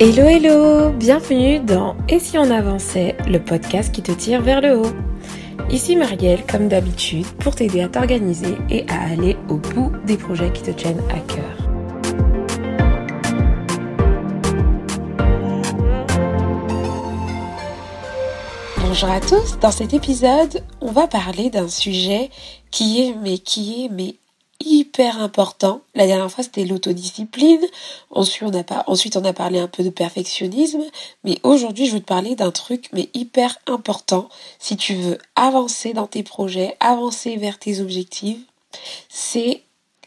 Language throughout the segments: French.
Hello hello, bienvenue dans Et si on avançait, le podcast qui te tire vers le haut. Ici Marielle, comme d'habitude, pour t'aider à t'organiser et à aller au bout des projets qui te tiennent à cœur. Bonjour à tous, dans cet épisode, on va parler d'un sujet qui est, mais qui est, mais hyper important. La dernière fois, c'était l'autodiscipline. Ensuite on, a parlé un peu de perfectionnisme. Mais aujourd'hui, je veux te parler d'un truc, mais hyper important. Si tu veux avancer dans tes projets, avancer vers tes objectifs, c'est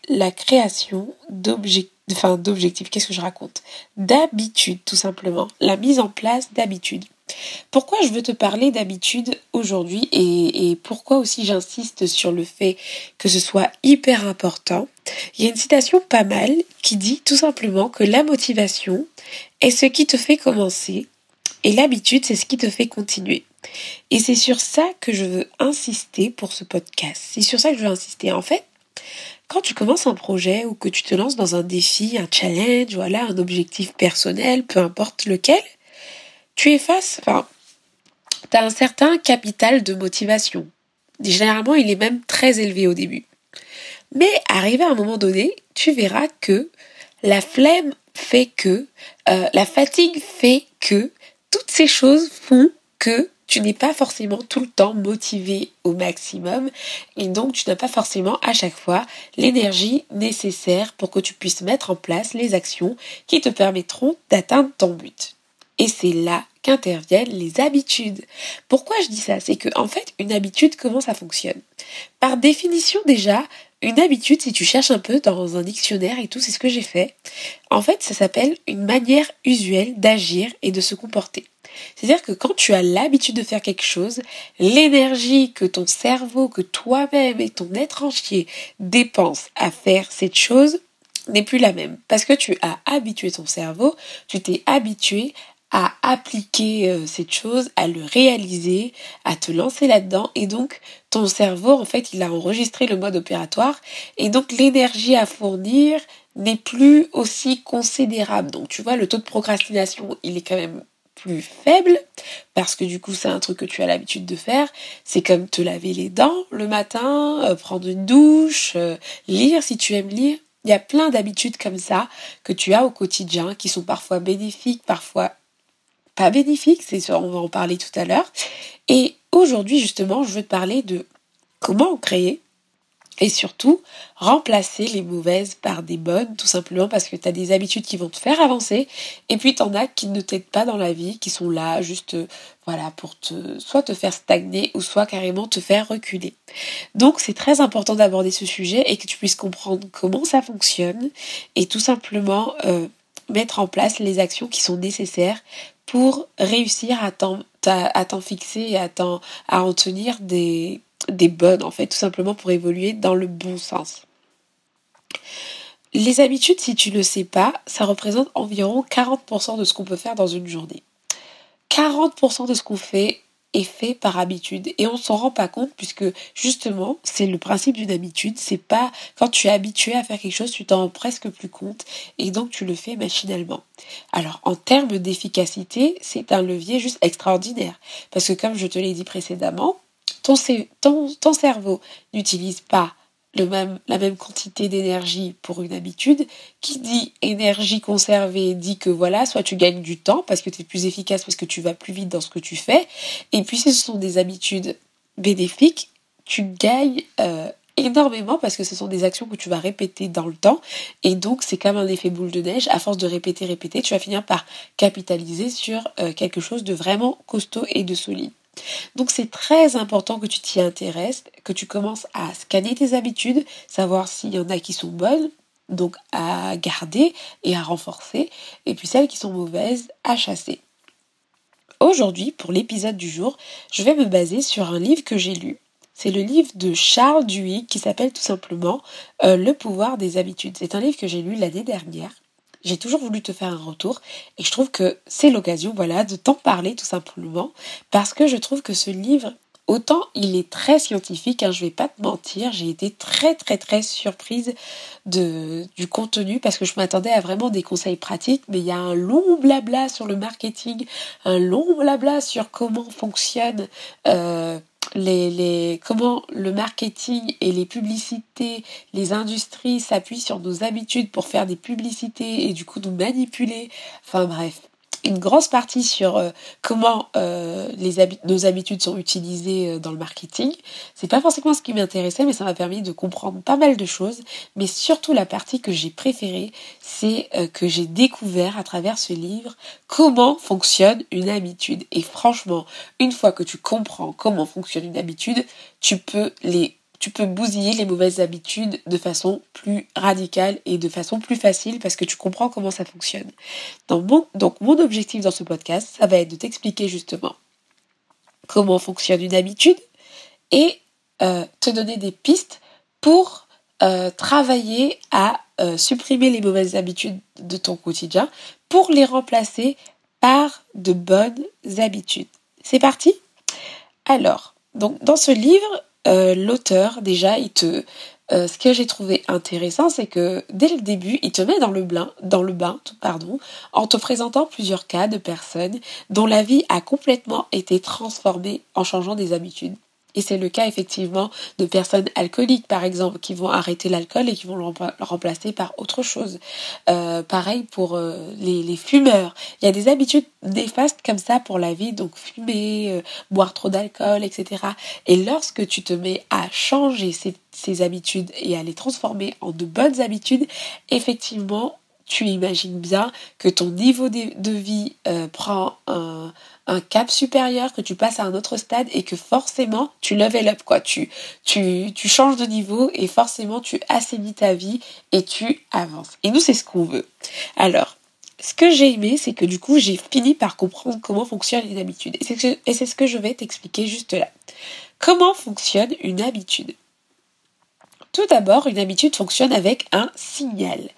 la création d'objectifs. Enfin, d'objectifs, qu'est-ce que je raconte? D'habitude, tout simplement. La mise en place d'habitude. Pourquoi je veux te parler d'habitude aujourd'hui et, pourquoi aussi j'insiste sur le fait que ce soit hyper important? Il y a une citation pas mal qui dit tout simplement que la motivation est ce qui te fait commencer et l'habitude c'est ce qui te fait continuer. Et c'est sur ça que je veux insister pour ce podcast. C'est sur ça que je veux insister. En fait, quand tu commences un projet ou que tu te lances dans un défi, un challenge, voilà, un objectif personnel, peu importe lequel, tu es face, enfin, tu as un certain capital de motivation. Généralement, il est même très élevé au début. Mais arrivé à un moment donné, tu verras que la flemme fait que, euh, la fatigue fait que, toutes ces choses font que tu n'es pas forcément tout le temps motivé au maximum et donc tu n'as pas forcément à chaque fois l'énergie nécessaire pour que tu puisses mettre en place les actions qui te permettront d'atteindre ton but. Et c'est là qu'interviennent les habitudes. Pourquoi je dis ça? C'est que en fait, une habitude, comment ça fonctionne? Par définition déjà, une habitude, si tu cherches un peu dans un dictionnaire et tout, c'est ce que j'ai fait. En fait, ça s'appelle une manière usuelle d'agir et de se comporter. C'est-à-dire que quand tu as l'habitude de faire quelque chose, l'énergie que ton cerveau, que toi-même et ton être entier dépensent à faire cette chose n'est plus la même. Parce que tu as habitué ton cerveau, tu t'es habitué à appliquer euh, cette chose, à le réaliser, à te lancer là-dedans. Et donc, ton cerveau, en fait, il a enregistré le mode opératoire. Et donc, l'énergie à fournir n'est plus aussi considérable. Donc, tu vois, le taux de procrastination, il est quand même faible parce que du coup c'est un truc que tu as l'habitude de faire c'est comme te laver les dents le matin euh, prendre une douche euh, lire si tu aimes lire il y a plein d'habitudes comme ça que tu as au quotidien qui sont parfois bénéfiques parfois pas bénéfique, c'est on va en parler tout à l'heure. Et aujourd'hui, justement, je veux te parler de comment créer et surtout remplacer les mauvaises par des bonnes, tout simplement parce que tu as des habitudes qui vont te faire avancer, et puis tu en as qui ne t'aident pas dans la vie, qui sont là juste voilà pour te soit te faire stagner ou soit carrément te faire reculer. Donc c'est très important d'aborder ce sujet et que tu puisses comprendre comment ça fonctionne et tout simplement euh, mettre en place les actions qui sont nécessaires pour réussir à t'en fixer et à, à en tenir des, des bonnes, en fait, tout simplement pour évoluer dans le bon sens. Les habitudes, si tu ne le sais pas, ça représente environ 40% de ce qu'on peut faire dans une journée. 40% de ce qu'on fait est fait par habitude et on s'en rend pas compte puisque justement c'est le principe d'une habitude c'est pas quand tu es habitué à faire quelque chose tu t'en rends presque plus compte et donc tu le fais machinalement alors en termes d'efficacité c'est un levier juste extraordinaire parce que comme je te l'ai dit précédemment ton, cerveau n'utilise pas la même quantité d'énergie pour une habitude. Qui dit énergie conservée dit que voilà, soit tu gagnes du temps parce que tu es plus efficace, parce que tu vas plus vite dans ce que tu fais. Et puis si ce sont des habitudes bénéfiques, tu gagnes euh, énormément parce que ce sont des actions que tu vas répéter dans le temps. Et donc c'est comme un effet boule de neige. À force de répéter, répéter, tu vas finir par capitaliser sur euh, quelque chose de vraiment costaud et de solide. Donc c'est très important que tu t'y intéresses, que tu commences à scanner tes habitudes, savoir s'il y en a qui sont bonnes, donc à garder et à renforcer, et puis celles qui sont mauvaises à chasser. Aujourd'hui, pour l'épisode du jour, je vais me baser sur un livre que j'ai lu. C'est le livre de Charles Duhigg qui s'appelle tout simplement euh, Le pouvoir des habitudes. C'est un livre que j'ai lu l'année dernière j'ai toujours voulu te faire un retour et je trouve que c'est l'occasion, voilà, de t'en parler tout simplement parce que je trouve que ce livre autant il est très scientifique, hein, je vais pas te mentir, j'ai été très très très surprise de, du contenu parce que je m'attendais à vraiment des conseils pratiques, mais il y a un long blabla sur le marketing, un long blabla sur comment fonctionne euh, les, les, comment le marketing et les publicités, les industries s'appuient sur nos habitudes pour faire des publicités et du coup nous manipuler. Enfin bref, une grosse partie sur euh, comment euh, les nos habitudes sont utilisées euh, dans le marketing. C'est pas forcément ce qui m'intéressait, mais ça m'a permis de comprendre pas mal de choses. Mais surtout la partie que j'ai préférée, c'est que j'ai découvert à travers ce livre comment fonctionne une habitude. Et franchement, une fois que tu comprends comment fonctionne une habitude, tu peux les tu peux bousiller les mauvaises habitudes de façon plus radicale et de façon plus facile parce que tu comprends comment ça fonctionne. Donc mon, objectif dans ce podcast, ça va être de t'expliquer justement comment fonctionne une habitude et euh, te donner des pistes pour euh, travailler à euh, supprimer les mauvaises habitudes de ton quotidien pour les remplacer par de bonnes habitudes. C'est parti? Alors, donc dans ce livre, euh, l'auteur, déjà, il te, euh, ce que j'ai trouvé intéressant, c'est que dès le début, il te met dans le, bain, dans le bain pardon, en te présentant plusieurs cas de personnes dont la vie a complètement été transformée en changeant des habitudes. Et c'est le cas effectivement de personnes alcooliques, par exemple, qui vont arrêter l'alcool et qui vont le remplacer par autre chose. Euh, pareil pour euh, les, fumeurs. Il y a des habitudes néfastes comme ça pour la vie, donc fumer, euh, boire trop d'alcool, etc. Et lorsque tu te mets à changer ces, habitudes et à les transformer en de bonnes habitudes, effectivement, tu imagines bien que ton niveau de, vie prend un, cap supérieur, que tu passes à un autre stade et que forcément tu level up quoi. Tu, tu, tu changes de niveau et forcément tu assainis ta vie et tu avances. Et nous c'est ce qu'on veut. Alors, ce que j'ai aimé, c'est que du coup j'ai fini par comprendre comment fonctionnent les habitudes. Et c'est ce que je vais t'expliquer juste là. Comment fonctionne une habitude? Tout d'abord, une habitude fonctionne avec un signal.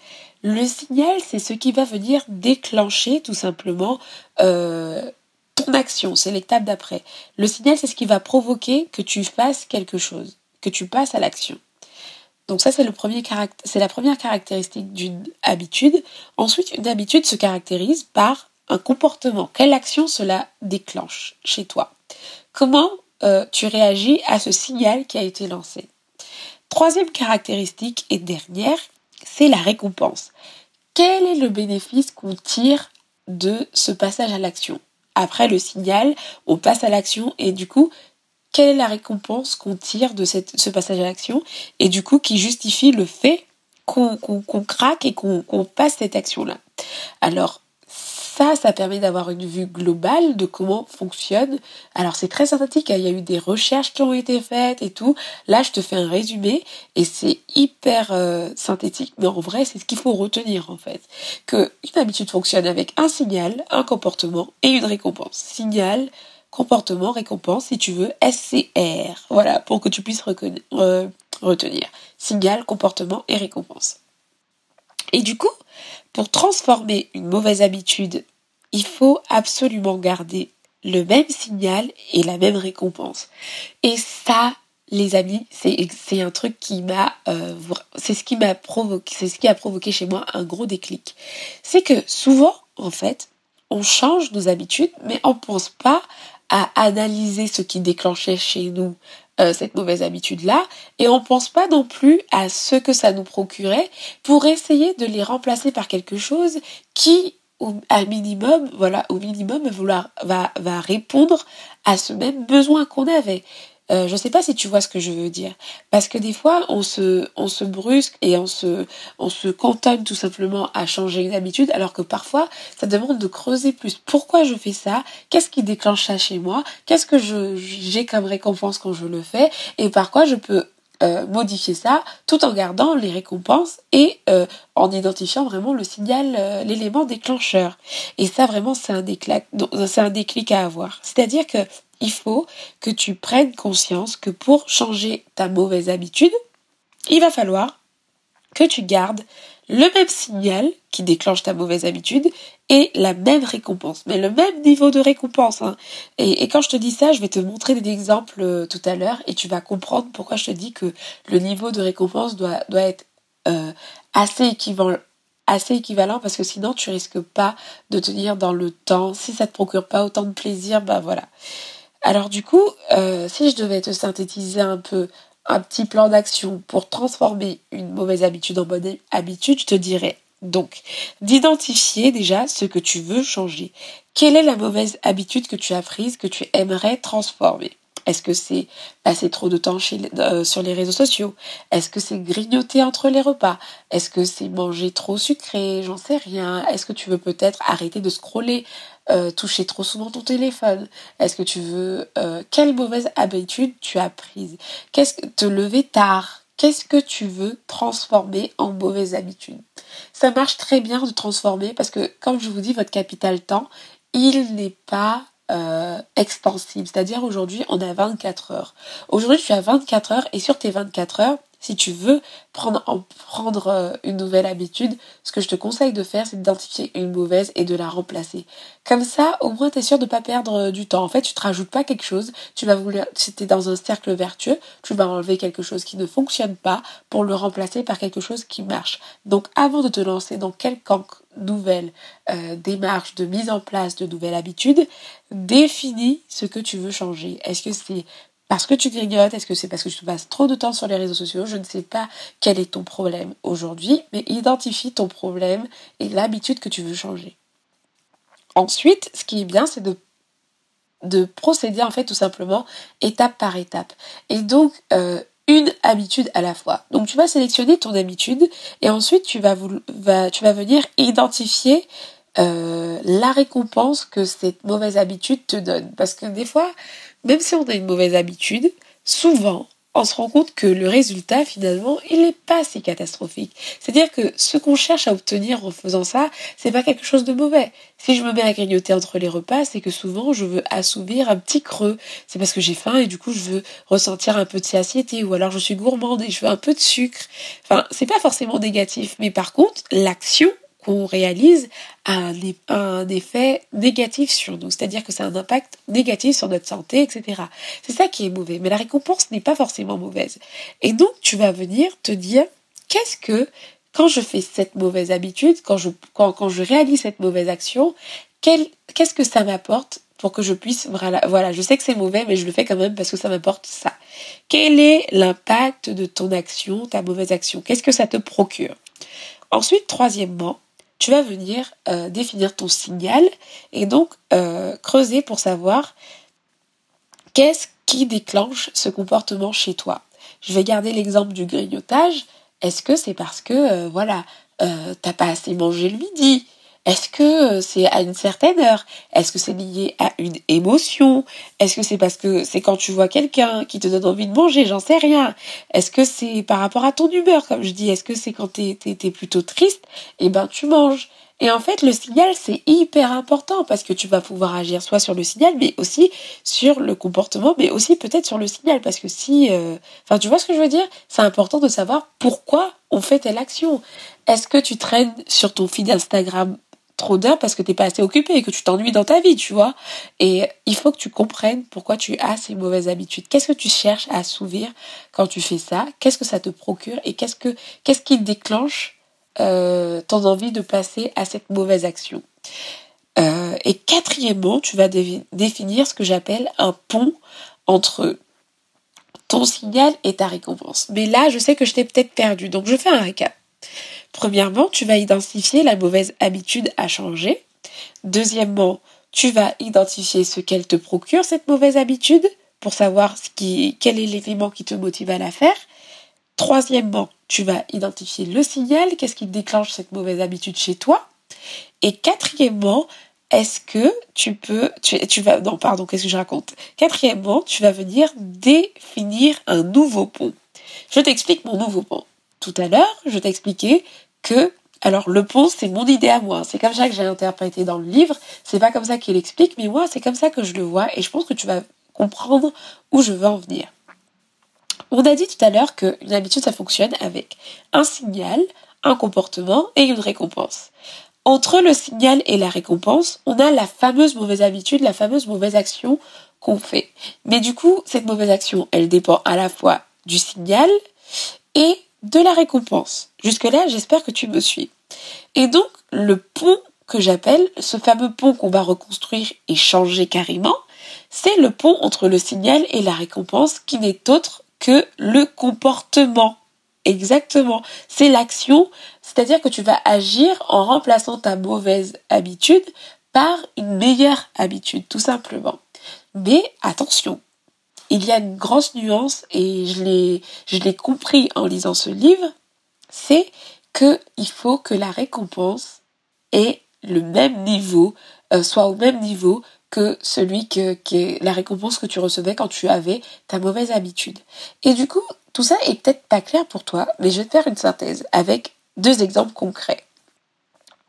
Le signal, c'est ce qui va venir déclencher tout simplement euh, ton action. C'est l'étape d'après. Le signal, c'est ce qui va provoquer que tu fasses quelque chose, que tu passes à l'action. Donc ça, c'est le la première caractéristique d'une habitude. Ensuite, une habitude se caractérise par un comportement. Quelle action cela déclenche chez toi? Comment euh, tu réagis à ce signal qui a été lancé? Troisième caractéristique et dernière, c'est la récompense. Quel est le bénéfice qu'on tire de ce passage à l'action? Après le signal, on passe à l'action et du coup, quelle est la récompense qu'on tire de ce passage à l'action et du coup qui justifie le fait qu'on craque et qu'on passe cette action-là? Alors, ça, ça permet d'avoir une vue globale de comment fonctionne. Alors c'est très synthétique, hein. il y a eu des recherches qui ont été faites et tout. Là, je te fais un résumé et c'est hyper euh, synthétique, mais en vrai, c'est ce qu'il faut retenir en fait. Que une habitude fonctionne avec un signal, un comportement et une récompense. Signal, comportement, récompense, si tu veux, SCR. Voilà, pour que tu puisses euh, retenir. Signal, comportement et récompense. Et du coup, pour transformer une mauvaise habitude, il faut absolument garder le même signal et la même récompense. Et ça, les amis, c'est un truc qui m'a, euh, c'est ce qui m'a provoqué, c'est ce qui a provoqué chez moi un gros déclic. C'est que souvent, en fait, on change nos habitudes, mais on pense pas à analyser ce qui déclenchait chez nous euh, cette mauvaise habitude-là, et on pense pas non plus à ce que ça nous procurait pour essayer de les remplacer par quelque chose qui, au, minimum, voilà, au minimum, va, va répondre à ce même besoin qu'on avait. Euh, je ne sais pas si tu vois ce que je veux dire. Parce que des fois, on se, on se brusque et on se, on se cantonne tout simplement à changer une habitude, alors que parfois, ça demande de creuser plus. Pourquoi je fais ça? Qu'est-ce qui déclenche ça chez moi? Qu'est-ce que j'ai comme récompense quand je le fais? Et par quoi je peux euh, modifier ça tout en gardant les récompenses et euh, en identifiant vraiment le signal, l'élément déclencheur. Et ça vraiment c'est un c'est un déclic à avoir. C'est-à-dire que il faut que tu prennes conscience que pour changer ta mauvaise habitude, il va falloir que tu gardes le même signal qui déclenche ta mauvaise habitude et la même récompense, mais le même niveau de récompense. Hein. Et, quand je te dis ça, je vais te montrer des exemples euh, tout à l'heure et tu vas comprendre pourquoi je te dis que le niveau de récompense doit, être euh, assez équivalent assez équivalent parce que sinon tu risques pas de tenir dans le temps. Si ça te procure pas autant de plaisir, bah voilà. Alors du coup, euh, si je devais te synthétiser un peu un petit plan d'action pour transformer une mauvaise habitude en bonne habitude, je te dirais donc d'identifier déjà ce que tu veux changer. Quelle est la mauvaise habitude que tu as prise, que tu aimerais transformer? Est-ce que c'est passer trop de temps euh, sur les réseaux sociaux? Est-ce que c'est grignoter entre les repas? Est-ce que c'est manger trop sucré? J'en sais rien. Est-ce que tu veux peut-être arrêter de scroller? Euh, toucher trop souvent ton téléphone Est-ce que tu veux euh, quelle mauvaise habitude tu as prise? Qu'est-ce que te lever tard? Qu'est-ce que tu veux transformer en mauvaise habitude? Ça marche très bien de transformer parce que comme je vous dis votre capital temps, il n'est pas euh, extensible. C'est-à-dire aujourd'hui, on a 24 heures. Aujourd'hui, tu as 24 heures et sur tes 24 heures, si tu veux prendre, en prendre euh, une nouvelle habitude, ce que je te conseille de faire, c'est d'identifier une mauvaise et de la remplacer. Comme ça, au moins, tu es sûr de ne pas perdre euh, du temps. En fait, tu te rajoutes pas quelque chose, tu vas vouloir, si tu es dans un cercle vertueux, tu vas enlever quelque chose qui ne fonctionne pas pour le remplacer par quelque chose qui marche. Donc, avant de te lancer dans quelconque nouvelle euh, démarche de mise en place de nouvelles habitudes, définis ce que tu veux changer. Est-ce que c'est parce que tu grignotes Est-ce que c'est parce que tu passes trop de temps sur les réseaux sociaux? Je ne sais pas quel est ton problème aujourd'hui, mais identifie ton problème et l'habitude que tu veux changer. Ensuite, ce qui est bien, c'est de, de procéder en fait tout simplement étape par étape. Et donc, euh, une habitude à la fois. Donc tu vas sélectionner ton habitude et ensuite tu vas venir identifier euh, la récompense que cette mauvaise habitude te donne. Parce que des fois, même si on a une mauvaise habitude, souvent, on se rend compte que le résultat, finalement, il n'est pas si catastrophique. C'est-à-dire que ce qu'on cherche à obtenir en faisant ça, c'est pas quelque chose de mauvais. Si je me mets à grignoter entre les repas, c'est que souvent, je veux assouvir un petit creux. C'est parce que j'ai faim et du coup, je veux ressentir un peu de satiété ou alors je suis gourmande et je veux un peu de sucre. Enfin, c'est pas forcément négatif. Mais par contre, l'action qu'on réalise a un, effet négatif sur nous, c'est-à-dire que c'est un impact négatif sur notre santé, etc. C'est ça qui est mauvais, mais la récompense n'est pas forcément mauvaise. Et donc tu vas venir te dire, qu'est-ce que, quand je fais cette mauvaise habitude, quand je, quand, quand je réalise cette mauvaise action, qu'est-ce que ça m'apporte pour que je puisse, voilà, voilà, je sais que c'est mauvais, mais je le fais quand même parce que ça m'apporte ça. Quel est l'impact de ton action, ta mauvaise action? Qu'est-ce que ça te procure? Ensuite, troisièmement, tu vas venir euh, définir ton signal et donc euh, creuser pour savoir qu'est-ce qui déclenche ce comportement chez toi. Je vais garder l'exemple du grignotage. Est-ce que c'est parce que euh, voilà, t'as pas assez mangé le midi? Est-ce que c'est à une certaine heure? Est-ce que c'est lié à une émotion? Est-ce que c'est parce que c'est quand tu vois quelqu'un qui te donne envie de manger? J'en sais rien. Est-ce que c'est par rapport à ton humeur, comme je dis? Est-ce que c'est quand t'es es, plutôt triste? Eh ben, tu manges. Et en fait, le signal, c'est hyper important parce que tu vas pouvoir agir soit sur le signal, mais aussi sur le comportement, mais aussi peut-être sur le signal. Parce que si... Euh, enfin, tu vois ce que je veux dire? C'est important de savoir pourquoi on fait telle action. Est-ce que tu traînes sur ton feed Instagram trop d'heures parce que t'es pas assez occupé et que tu t'ennuies dans ta vie, tu vois. Et il faut que tu comprennes pourquoi tu as ces mauvaises habitudes. Qu'est-ce que tu cherches à assouvir quand tu fais ça? Qu'est-ce que ça te procure et qu'est-ce que qu'est-ce qui déclenche euh, ton envie de passer à cette mauvaise action? Euh, Et quatrièmement, tu vas définir ce que j'appelle un pont entre ton signal et ta récompense. Mais là, je sais que je t'ai peut-être perdu, donc je fais un récap. Premièrement, tu vas identifier la mauvaise habitude à changer. Deuxièmement, tu vas identifier ce qu'elle te procure, cette mauvaise habitude, pour savoir ce qui, quel est l'élément qui te motive à la faire. Troisièmement, tu vas identifier le signal, qu'est-ce qui déclenche cette mauvaise habitude chez toi. Et quatrièmement, est-ce que tu peux, tu, tu vas, non, pardon, qu'est-ce que je raconte? Quatrièmement, tu vas venir définir un nouveau pont. Je t'explique mon nouveau pont. Tout à l'heure, je t'expliquais que alors le pont, c'est mon idée à moi. C'est comme ça que j'ai interprété dans le livre. C'est pas comme ça qu'il explique, mais moi, c'est comme ça que je le vois et je pense que tu vas comprendre où je veux en venir. On a dit tout à l'heure qu'une habitude, ça fonctionne avec un signal, un comportement et une récompense. Entre le signal et la récompense, on a la fameuse mauvaise habitude, la fameuse mauvaise action qu'on fait. Mais du coup, cette mauvaise action, elle dépend à la fois du signal et de la récompense. Jusque-là, j'espère que tu me suis. Et donc, le pont que j'appelle, ce fameux pont qu'on va reconstruire et changer carrément, c'est le pont entre le signal et la récompense qui n'est autre que le comportement. Exactement. C'est l'action, c'est-à-dire que tu vas agir en remplaçant ta mauvaise habitude par une meilleure habitude, tout simplement. Mais attention, il y a une grosse nuance et je l'ai, compris en lisant ce livre, c'est que il faut que la récompense euh, soit au même niveau que celui que, que la récompense que tu recevais quand tu avais ta mauvaise habitude. Et du coup, tout ça est peut-être pas clair pour toi, mais je vais te faire une synthèse avec deux exemples concrets.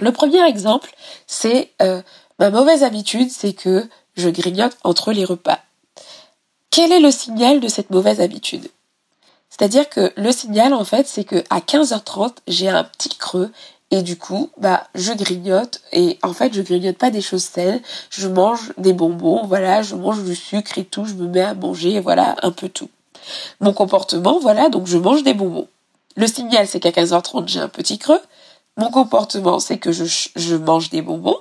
Le premier exemple, c'est euh, ma mauvaise habitude, c'est que je grignote entre les repas. Quel est le signal de cette mauvaise habitude? C'est-à-dire que le signal, en fait, c'est que à 15h30, j'ai un petit creux et du coup, bah, je grignote et en fait, je grignote pas des choses saines. Je mange des bonbons, voilà, je mange du sucre et tout. Je me mets à manger, voilà, un peu tout. Mon comportement, voilà, donc je mange des bonbons. Le signal, c'est qu'à 15h30, j'ai un petit creux. Mon comportement, c'est que je, je mange des bonbons.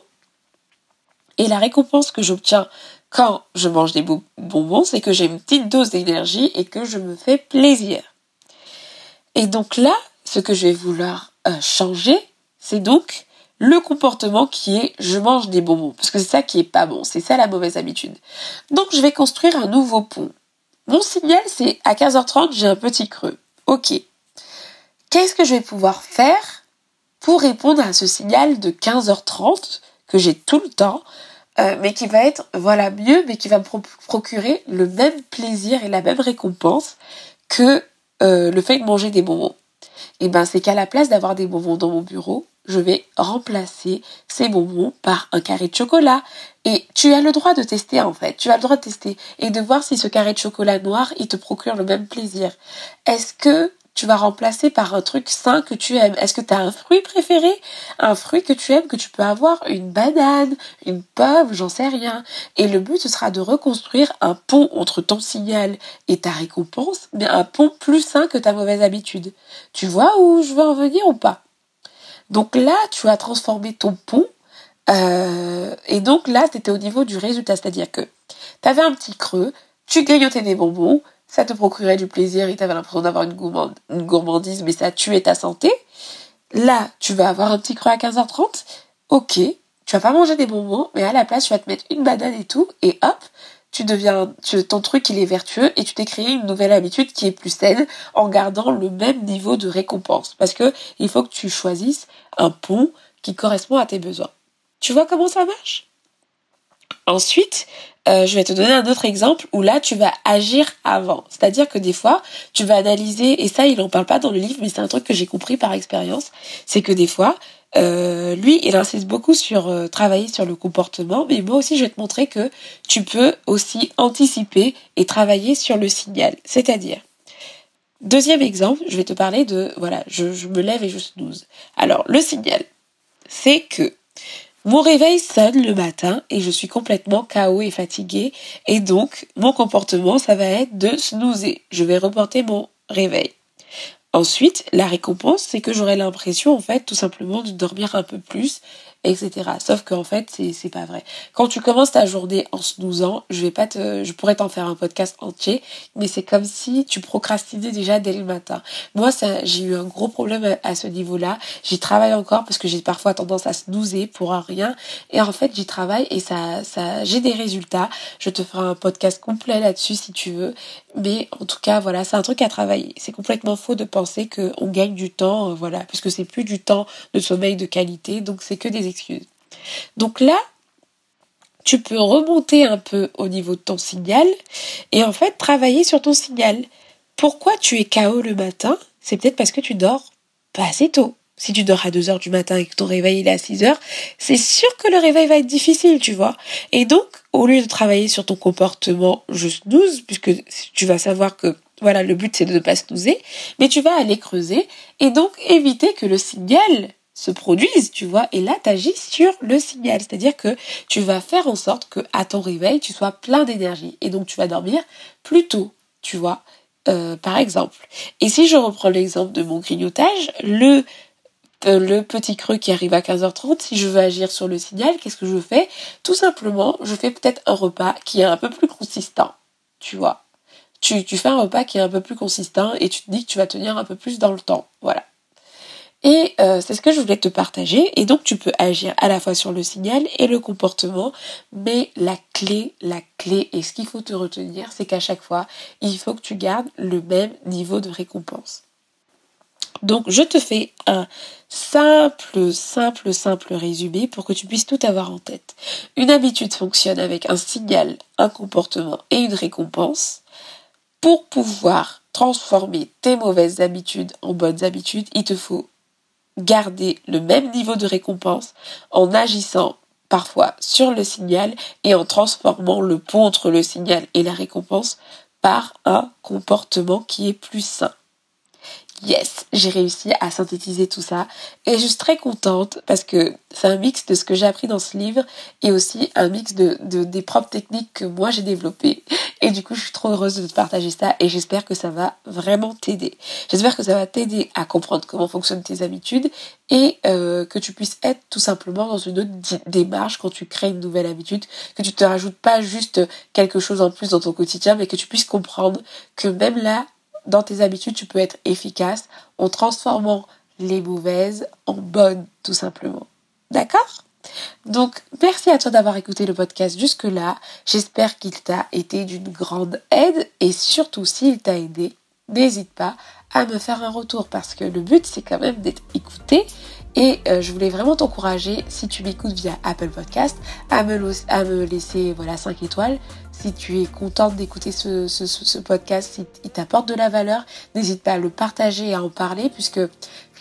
Et la récompense que j'obtiens quand je mange des bonbons, c'est que j'ai une petite dose d'énergie et que je me fais plaisir. Et donc là, ce que je vais vouloir euh, changer, c'est donc le comportement qui est je mange des bonbons. Parce que c'est ça qui est pas bon, c'est ça la mauvaise habitude. Donc je vais construire un nouveau pont. Mon signal, c'est à 15h30, j'ai un petit creux. Ok. Qu'est-ce que je vais pouvoir faire pour répondre à ce signal de 15h30 que j'ai tout le temps, euh, mais qui va être, voilà, mieux, mais qui va me procurer le même plaisir et la même récompense que euh, le fait de manger des bonbons. Et eh ben, c'est qu'à la place d'avoir des bonbons dans mon bureau, je vais remplacer ces bonbons par un carré de chocolat. Et tu as le droit de tester en fait, tu as le droit de tester et de voir si ce carré de chocolat noir, il te procure le même plaisir. Est-ce que tu vas remplacer par un truc sain que tu aimes. Est-ce que tu as un fruit préféré? Un fruit que tu aimes, que tu peux avoir? Une banane? Une pomme? J'en sais rien. Et le but, ce sera de reconstruire un pont entre ton signal et ta récompense, mais un pont plus sain que ta mauvaise habitude. Tu vois où je veux en venir ou pas? Donc là, tu as transformé ton pont. Euh, et donc là, tu étais au niveau du résultat. C'est-à-dire que tu avais un petit creux, tu grignotais des bonbons, ça te procurait du plaisir et tu avais l'impression d'avoir une, gourmandise, mais ça tuait ta santé. Là, tu vas avoir un petit creux à 15h30. Ok, tu vas pas manger des bonbons, mais à la place, tu vas te mettre une banane et tout, et hop, tu deviens, ton truc il est vertueux et tu t'es créé une nouvelle habitude qui est plus saine en gardant le même niveau de récompense. Parce que il faut que tu choisisses un pont qui correspond à tes besoins. Tu vois comment ça marche? Ensuite, euh, je vais te donner un autre exemple où là tu vas agir avant. C'est-à-dire que des fois, tu vas analyser, et ça il en parle pas dans le livre, mais c'est un truc que j'ai compris par expérience, c'est que des fois, euh, lui, il insiste beaucoup sur euh, travailler sur le comportement, mais moi aussi, je vais te montrer que tu peux aussi anticiper et travailler sur le signal. C'est-à-dire, deuxième exemple, je vais te parler de, voilà, je, je me lève et je snooze. Alors, le signal, c'est que mon réveil sonne le matin et je suis complètement KO et fatiguée, et donc, mon comportement, ça va être de snoozer. Je vais reporter mon réveil. Ensuite, la récompense, c'est que j'aurai l'impression, en fait, tout simplement de dormir un peu plus etc. Sauf qu'en fait, c'est, pas vrai. Quand tu commences ta journée en snoozant, je vais pas te, je pourrais t'en faire un podcast entier, mais c'est comme si tu procrastinais déjà dès le matin. Moi, ça, j'ai eu un gros problème à, ce niveau-là. J'y travaille encore parce que j'ai parfois tendance à snoozer pour rien. Et en fait, j'y travaille et ça, ça, j'ai des résultats. Je te ferai un podcast complet là-dessus si tu veux. Mais en tout cas, voilà, c'est un truc à travailler. C'est complètement faux de penser qu'on gagne du temps, euh, voilà, puisque c'est plus du temps de sommeil de qualité, donc c'est que des donc là, tu peux remonter un peu au niveau de ton signal et en fait travailler sur ton signal. Pourquoi tu es KO le matin? C'est peut-être parce que tu dors pas assez tôt. Si tu dors à 2 heures du matin et que ton réveil il est à 6 heures, c'est sûr que le réveil va être difficile, tu vois. Et donc, au lieu de travailler sur ton comportement je snooze, puisque tu vas savoir que voilà, le but c'est de ne pas snoozer, mais tu vas aller creuser et donc éviter que le signal se produise, tu vois, et là t'agis sur le signal, c'est-à-dire que tu vas faire en sorte que à ton réveil tu sois plein d'énergie et donc tu vas dormir plus tôt, tu vois, euh, par exemple. Et si je reprends l'exemple de mon grignotage, le euh, le petit creux qui arrive à 15h30, si je veux agir sur le signal, qu'est-ce que je fais? Tout simplement, je fais peut-être un repas qui est un peu plus consistant, tu vois. Tu, tu fais un repas qui est un peu plus consistant et tu te dis que tu vas tenir un peu plus dans le temps, voilà. Et euh, c'est ce que je voulais te partager. Et donc tu peux agir à la fois sur le signal et le comportement. Mais la clé, la clé et ce qu'il faut te retenir, c'est qu'à chaque fois, il faut que tu gardes le même niveau de récompense. Donc je te fais un simple, simple, simple résumé pour que tu puisses tout avoir en tête. Une habitude fonctionne avec un signal, un comportement et une récompense. Pour pouvoir transformer tes mauvaises habitudes en bonnes habitudes, il te faut garder le même niveau de récompense en agissant parfois sur le signal et en transformant le pont entre le signal et la récompense par un comportement qui est plus sain. Yes, j'ai réussi à synthétiser tout ça et je suis très contente parce que c'est un mix de ce que j'ai appris dans ce livre et aussi un mix de, des propres techniques que moi j'ai développées et du coup je suis trop heureuse de te partager ça et j'espère que ça va vraiment t'aider. J'espère que ça va t'aider à comprendre comment fonctionnent tes habitudes et euh, que tu puisses être tout simplement dans une autre démarche quand tu crées une nouvelle habitude, que tu te rajoutes pas juste quelque chose en plus dans ton quotidien mais que tu puisses comprendre que même là dans tes habitudes, tu peux être efficace en transformant les mauvaises en bonnes, tout simplement. D'accord? Donc, merci à toi d'avoir écouté le podcast jusque-là. J'espère qu'il t'a été d'une grande aide et surtout s'il t'a aidé, n'hésite pas à me faire un retour parce que le but c'est quand même d'être écouté et euh, je voulais vraiment t'encourager, si tu m'écoutes via Apple Podcast, à me, laisser voilà 5 étoiles. Si tu es contente d'écouter ce, podcast, s'il t'apporte de la valeur, n'hésite pas à le partager et à en parler, puisque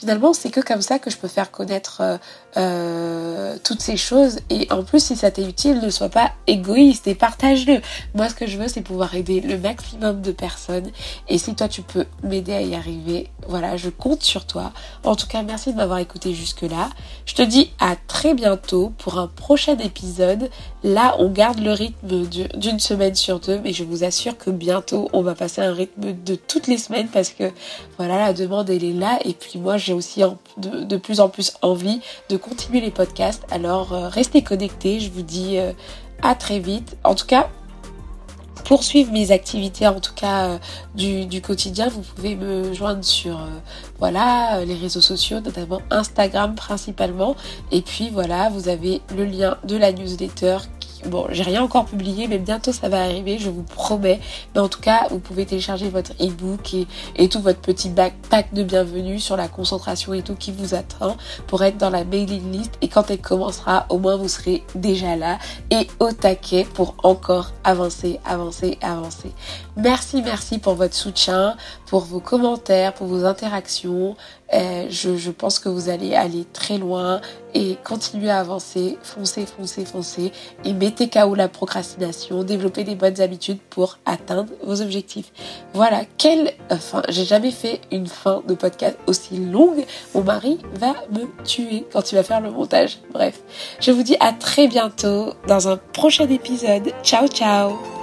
finalement c'est que comme ça que je peux faire connaître euh, euh, toutes ces choses. Et en plus si ça t'est utile ne sois pas égoïste et partage-le. Moi ce que je veux c'est pouvoir aider le maximum de personnes. Et si toi tu peux m'aider à y arriver voilà je compte sur toi. En tout cas merci de m'avoir écouté jusque là je te dis à très bientôt pour un prochain épisode. Là on garde le rythme d'une semaine sur deux mais je vous assure que bientôt on va passer un rythme de toutes les semaines parce que voilà la demande elle est là et puis moi j'ai aussi de, plus en plus envie de continuer les podcasts. Alors euh, restez connectés, je vous dis euh, à très vite. En tout cas, pour suivre mes activités, en tout cas euh, du, du, quotidien, vous pouvez me joindre sur voilà les réseaux sociaux, notamment Instagram principalement. Et puis voilà, vous avez le lien de la newsletter Bon, j'ai rien encore publié, mais bientôt ça va arriver, je vous promets. Mais en tout cas, vous pouvez télécharger votre e-book et, et tout votre petit backpack de bienvenue sur la concentration et tout qui vous attend pour être dans la mailing list. Et quand elle commencera, au moins vous serez déjà là et au taquet pour encore avancer, avancer, avancer. Merci, merci pour votre soutien, pour vos commentaires, pour vos interactions. Euh, je, je, pense que vous allez aller très loin et continuer à avancer, foncer, foncer, foncer et mettez KO la procrastination, développer des bonnes habitudes pour atteindre vos objectifs. Voilà, quelle fin. J'ai jamais fait une fin de podcast aussi longue. Mon mari va me tuer quand il va faire le montage. Bref, je vous dis à très bientôt dans un prochain épisode. Ciao, ciao